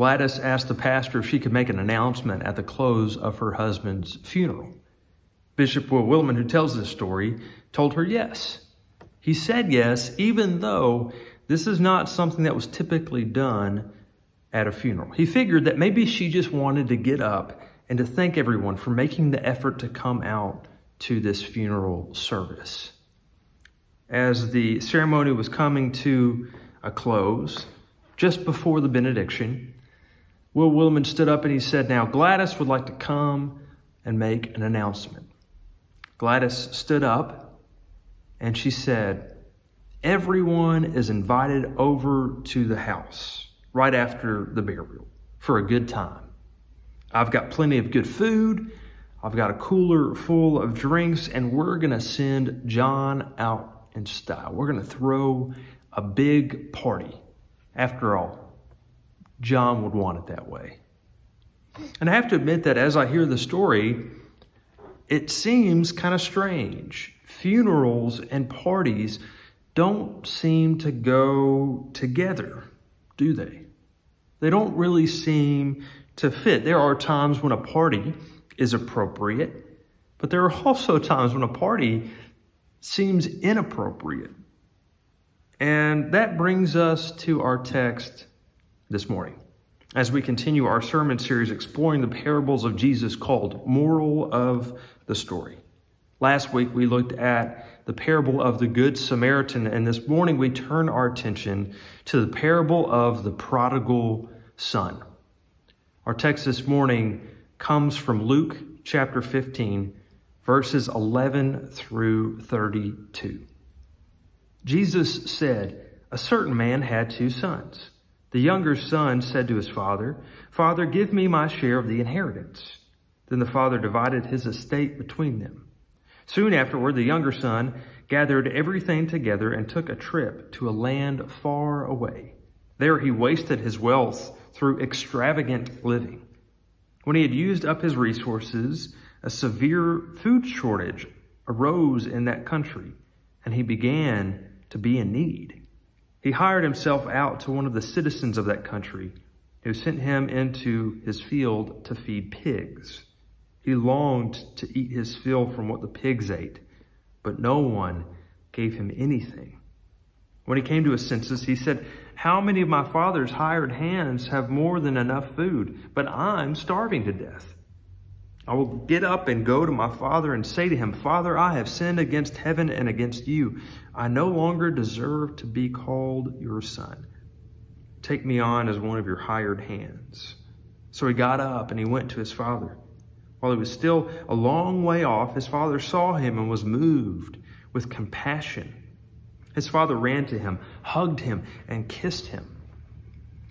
Gladys asked the pastor if she could make an announcement at the close of her husband's funeral. Bishop Will Willimon, who tells this story, told her yes. He said yes, even though this is not something that was typically done at a funeral. He figured that maybe she just wanted to get up and to thank everyone for making the effort to come out to this funeral service. As the ceremony was coming to a close, just before the benediction, Will Willimon stood up and he said, Now Gladys would like to come and make an announcement. Gladys stood up and she said, Everyone is invited over to the house right after the burial for a good time. I've got plenty of good food. I've got a cooler full of drinks, and we're going to send John out in style. We're going to throw a big party. After all, John would want it that way. And I have to admit that as I hear the story, it seems kind of strange. Funerals and parties don't seem to go together, do they? They don't really seem to fit. There are times when a party is appropriate, but there are also times when a party seems inappropriate. And that brings us to our text this morning as we continue our sermon series exploring the parables of Jesus called Moral of the Story. Last week we looked at the parable of the Good Samaritan, and this morning we turn our attention to the parable of the prodigal son. Our text this morning comes from Luke chapter 15, verses 11 through 32. Jesus said, A certain man had two sons. The younger son said to his father, Father, give me my share of the inheritance. Then the father divided his estate between them. Soon afterward, the younger son gathered everything together and took a trip to a land far away. There he wasted his wealth through extravagant living. When he had used up his resources, a severe food shortage arose in that country, and he began to be in need. He hired himself out to one of the citizens of that country, who sent him into his field to feed pigs. He longed to eat his fill from what the pigs ate, but no one gave him anything. When he came to his senses, he said, how many of my father's hired hands have more than enough food, but I'm starving to death? I will get up and go to my father and say to him, Father, I have sinned against heaven and against you. I no longer deserve to be called your son. Take me on as one of your hired hands. So he got up and he went to his father. While he was still a long way off, his father saw him and was moved with compassion his father ran to him, hugged him, and kissed him.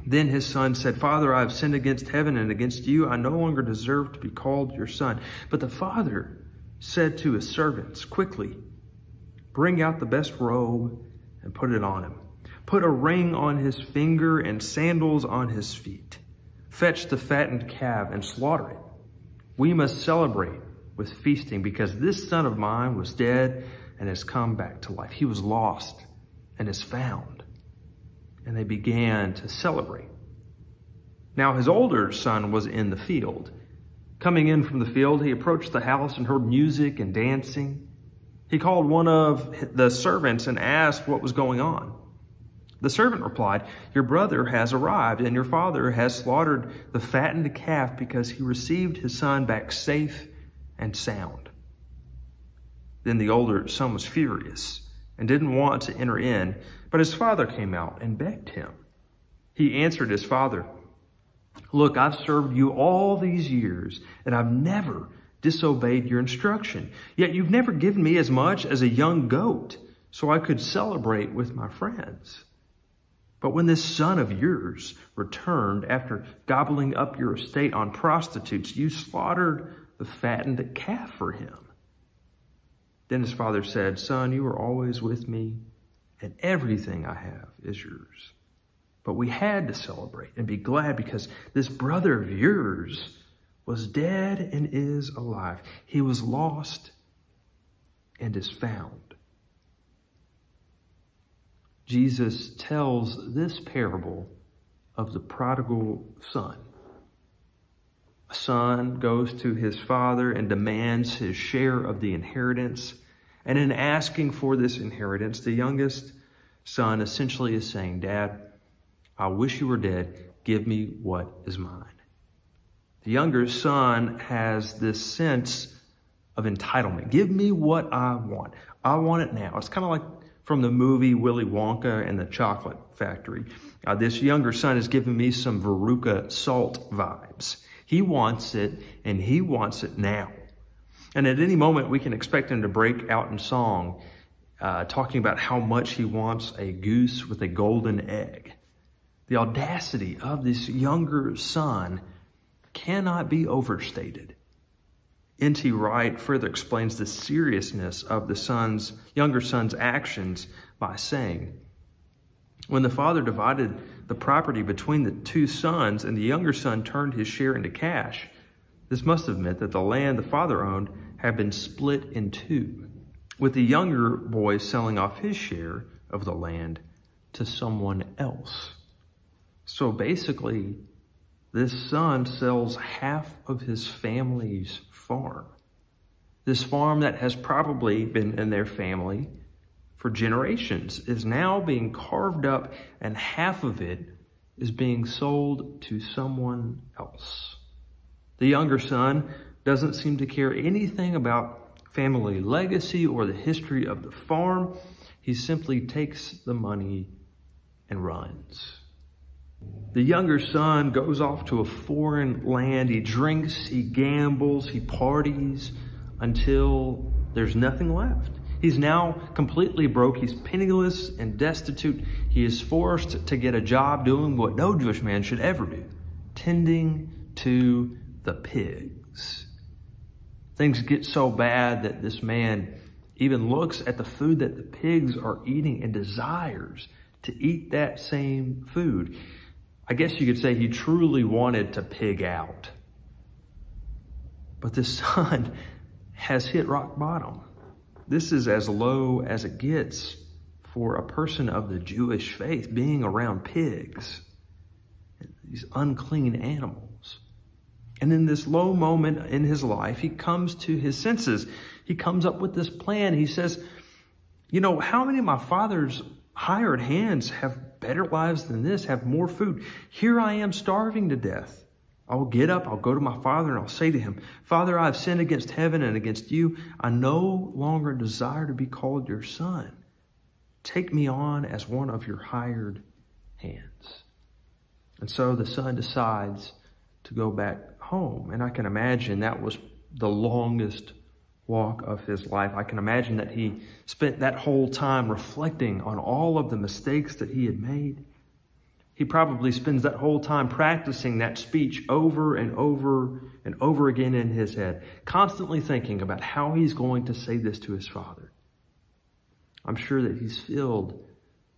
Then his son said, Father, I have sinned against heaven and against you. I no longer deserve to be called your son. But the father said to his servants, Quickly, bring out the best robe and put it on him. Put a ring on his finger and sandals on his feet. Fetch the fattened calf and slaughter it. We must celebrate with feasting because this son of mine was dead and has come back to life. He was lost and is found. And they began to celebrate. Now his older son was in the field. Coming in from the field, he approached the house and heard music and dancing. He called one of the servants and asked what was going on. The servant replied, Your brother has arrived, and your father has slaughtered the fattened calf because he received his son back safe and sound. Then the older son was furious and didn't want to enter in, but his father came out and begged him. He answered his father, Look, I've served you all these years, and I've never disobeyed your instruction. Yet you've never given me as much as a young goat, so I could celebrate with my friends. But when this son of yours returned after gobbling up your estate on prostitutes, you slaughtered the fattened calf for him. Then his father said, Son, you were always with me, and everything I have is yours. But we had to celebrate and be glad because this brother of yours was dead and is alive. He was lost and is found. Jesus tells this parable of the prodigal son. A son goes to his father and demands his share of the inheritance. And in asking for this inheritance, the youngest son essentially is saying, Dad, I wish you were dead. Give me what is mine. The younger son has this sense of entitlement. Give me what I want. I want it now. It's kind of like from the movie Willy Wonka and the Chocolate Factory. Uh, this younger son is giving me some Veruca Salt vibes. He wants it, and he wants it now. And at any moment, we can expect him to break out in song, uh, talking about how much he wants a goose with a golden egg. The audacity of this younger son cannot be overstated. N.T. Wright further explains the seriousness of the son's younger son's actions by saying, when the father divided the property between the two sons and the younger son turned his share into cash, this must have meant that the land the father owned had been split in two, with the younger boy selling off his share of the land to someone else. So basically, this son sells half of his family's farm. This farm that has probably been in their family for generations is now being carved up and half of it is being sold to someone else. The younger son doesn't seem to care anything about family legacy or the history of the farm. He simply takes the money and runs. The younger son goes off to a foreign land. He drinks, he gambles, he parties until there's nothing left. He's now completely broke. He's penniless and destitute. He is forced to get a job doing what no Jewish man should ever do tending to the pigs. Things get so bad that this man even looks at the food that the pigs are eating and desires to eat that same food. I guess you could say he truly wanted to pig out. But the son has hit rock bottom. This is as low as it gets for a person of the Jewish faith being around pigs, these unclean animals. And in this low moment in his life, he comes to his senses. He comes up with this plan. He says, You know, how many of my father's hired hands have better lives than this, have more food? Here I am starving to death. I will get up, I'll go to my father, and I'll say to him, Father, I have sinned against heaven and against you. I no longer desire to be called your son. Take me on as one of your hired hands. And so the son decides to go back home. And I can imagine that was the longest walk of his life. I can imagine that he spent that whole time reflecting on all of the mistakes that he had made he probably spends that whole time practicing that speech over and over and over again in his head, constantly thinking about how he's going to say this to his father. I'm sure that he's filled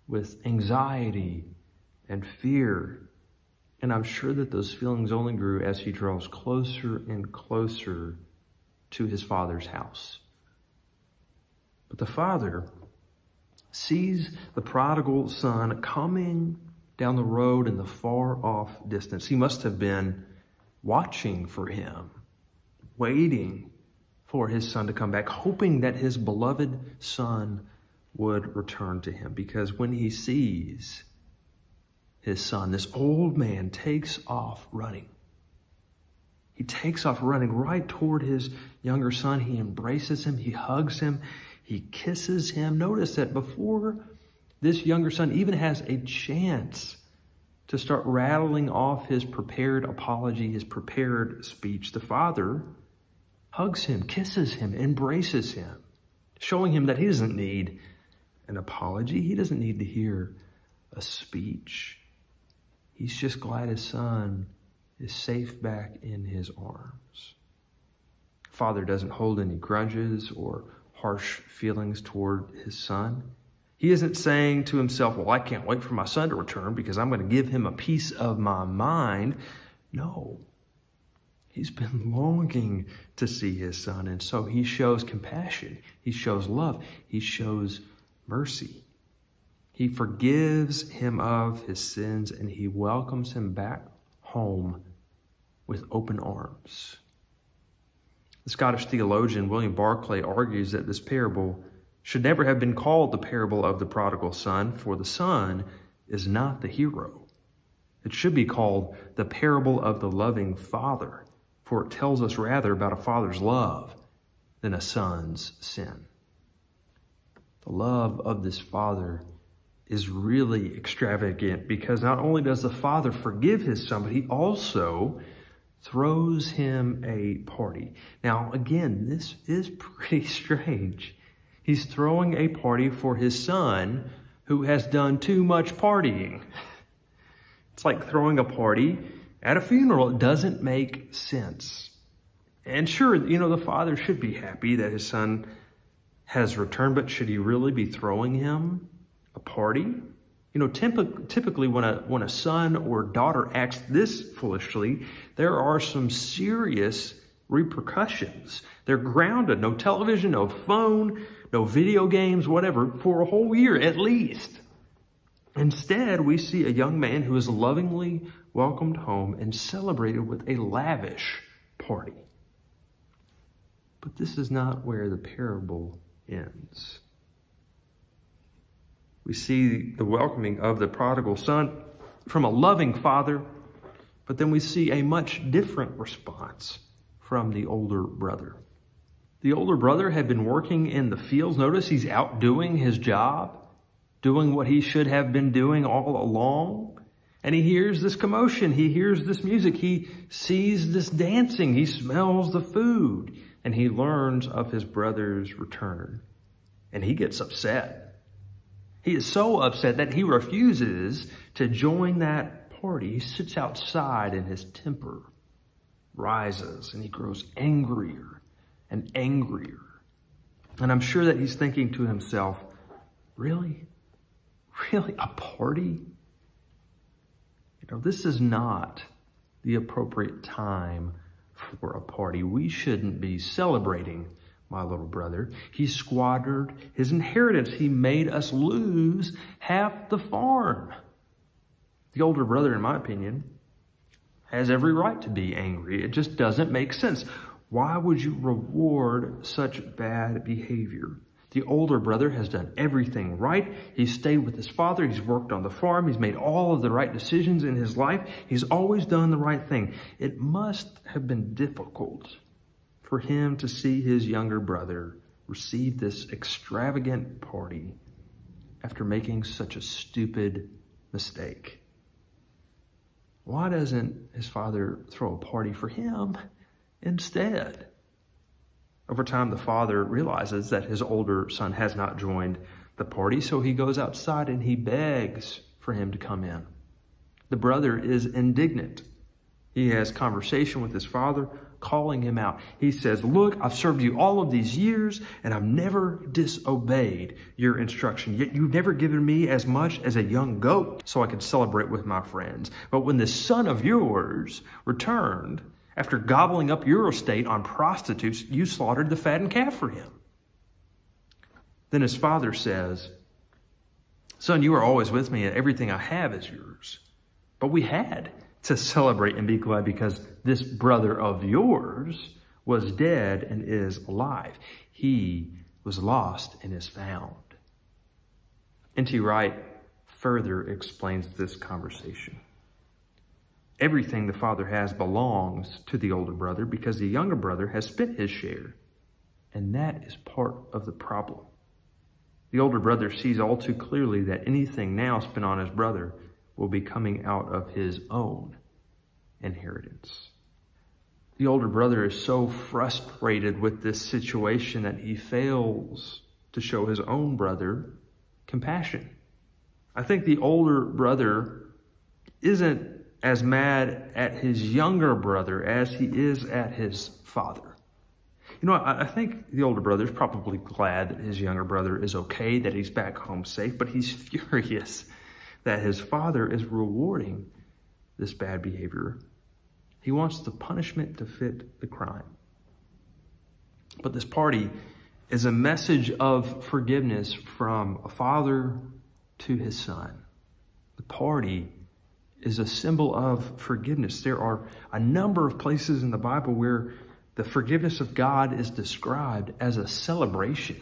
with anxiety and fear. And I'm sure that those feelings only grew as he draws closer and closer to his father's house. But the father sees the prodigal son coming down the road in the far off distance. He must have been watching for him, waiting for his son to come back, hoping that his beloved son would return to him. Because when he sees his son, this old man takes off running. He takes off running right toward his younger son. He embraces him. He hugs him. He kisses him. Notice that before this younger son even has a chance to start rattling off his prepared apology, his prepared speech. The father hugs him, kisses him, embraces him, showing him that he doesn't need an apology. He doesn't need to hear a speech. He's just glad his son is safe back in his arms. Father doesn't hold any grudges or harsh feelings toward his son. He isn't saying to himself, well, I can't wait for my son to return because I'm going to give him a piece of my mind. No. He's been longing to see his son, and so he shows compassion. He shows love. He shows mercy. He forgives him of his sins and he welcomes him back home with open arms. The Scottish theologian William Barclay argues that this parable should never have been called the parable of the prodigal son, for the son is not the hero. It should be called the parable of the loving father, for it tells us rather about a father's love than a son's sin. The love of this father is really extravagant because not only does the father forgive his son, but he also throws him a party. Now, again, this is pretty strange. He's throwing a party for his son who has done too much partying. It's like throwing a party at a funeral. It doesn't make sense. And sure, you know, the father should be happy that his son has returned, but should he really be throwing him a party? You know, typically when a, when a son or daughter acts this foolishly, there are some serious repercussions. They're grounded. No television, no phone, no video games, whatever, for a whole year at least. Instead, we see a young man who is lovingly welcomed home and celebrated with a lavish party. But this is not where the parable ends. We see the welcoming of the prodigal son from a loving father, but then we see a much different response from the older brother. The older brother had been working in the fields. Notice he's out doing his job, doing what he should have been doing all along. And he hears this commotion. He hears this music. He sees this dancing. He smells the food and he learns of his brother's return. And he gets upset. He is so upset that he refuses to join that party. He sits outside and his temper rises and he grows angrier and angrier. And I'm sure that he's thinking to himself, really? Really? A party? You know, this is not the appropriate time for a party. We shouldn't be celebrating my little brother. He squandered his inheritance. He made us lose half the farm. The older brother, in my opinion, has every right to be angry. It just doesn't make sense. Why would you reward such bad behavior? The older brother has done everything right. He's stayed with his father. He's worked on the farm. He's made all of the right decisions in his life. He's always done the right thing. It must have been difficult for him to see his younger brother receive this extravagant party after making such a stupid mistake. Why doesn't his father throw a party for him instead? Over time, the father realizes that his older son has not joined the party, so he goes outside and he begs for him to come in. The brother is indignant. He has conversation with his father, calling him out. He says, look, I've served you all of these years and I've never disobeyed your instruction. Yet you've never given me as much as a young goat so I could celebrate with my friends. But when this son of yours returned, after gobbling up your estate on prostitutes, you slaughtered the fattened calf for him. Then his father says, Son, you are always with me, and everything I have is yours. But we had to celebrate and be glad because this brother of yours was dead and is alive. He was lost and is found. N.T. Wright further explains this conversation. Everything the father has belongs to the older brother because the younger brother has spent his share. And that is part of the problem. The older brother sees all too clearly that anything now spent on his brother will be coming out of his own inheritance. The older brother is so frustrated with this situation that he fails to show his own brother compassion. I think the older brother isn't as mad at his younger brother as he is at his father. You know, I, think the older brother is probably glad that his younger brother is okay, that he's back home safe, but he's furious that his father is rewarding this bad behavior. He wants the punishment to fit the crime. But this party is a message of forgiveness from a father to his son. The party is a symbol of forgiveness. There are a number of places in the Bible where the forgiveness of God is described as a celebration.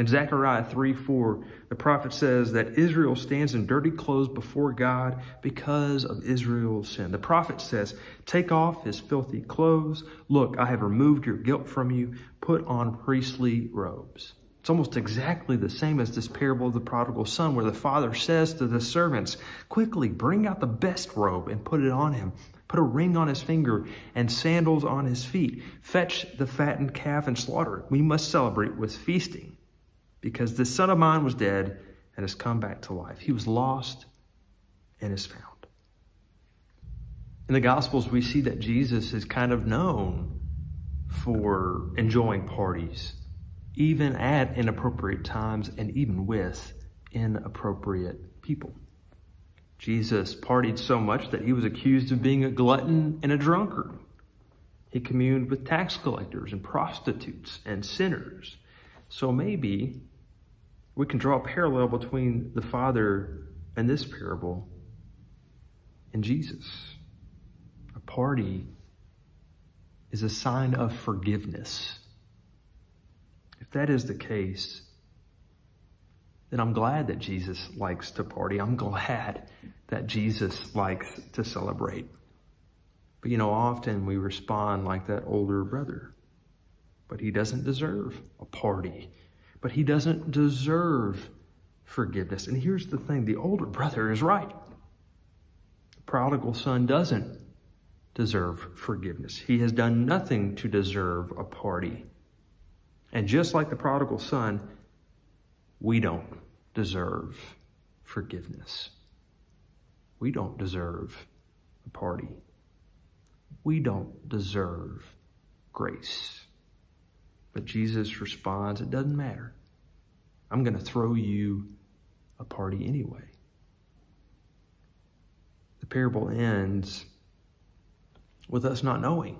In Zechariah 3 4, the prophet says that Israel stands in dirty clothes before God because of Israel's sin. The prophet says, Take off his filthy clothes. Look, I have removed your guilt from you. Put on priestly robes. It's almost exactly the same as this parable of the prodigal son, where the father says to the servants, Quickly bring out the best robe and put it on him. Put a ring on his finger and sandals on his feet. Fetch the fattened calf and slaughter it. We must celebrate with feasting because this son of mine was dead and has come back to life. He was lost and is found. In the Gospels, we see that Jesus is kind of known for enjoying parties, even at inappropriate times and even with inappropriate people. Jesus partied so much that he was accused of being a glutton and a drunkard. He communed with tax collectors and prostitutes and sinners. So maybe we can draw a parallel between the Father and this parable and Jesus. A party is a sign of forgiveness. If that is the case, then I'm glad that Jesus likes to party. I'm glad that Jesus likes to celebrate. But you know, often we respond like that older brother. But he doesn't deserve a party. But he doesn't deserve forgiveness. And here's the thing the older brother is right. The prodigal son doesn't deserve forgiveness. He has done nothing to deserve a party. And just like the prodigal son, we don't deserve forgiveness. We don't deserve a party. We don't deserve grace. But Jesus responds, It doesn't matter. I'm going to throw you a party anyway. The parable ends with us not knowing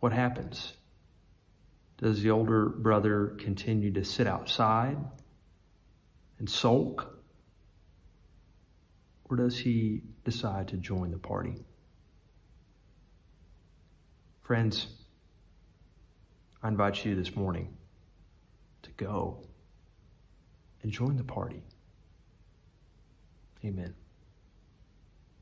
what happens. Does the older brother continue to sit outside and sulk? Or does he decide to join the party? Friends, I invite you this morning to go and join the party. Amen.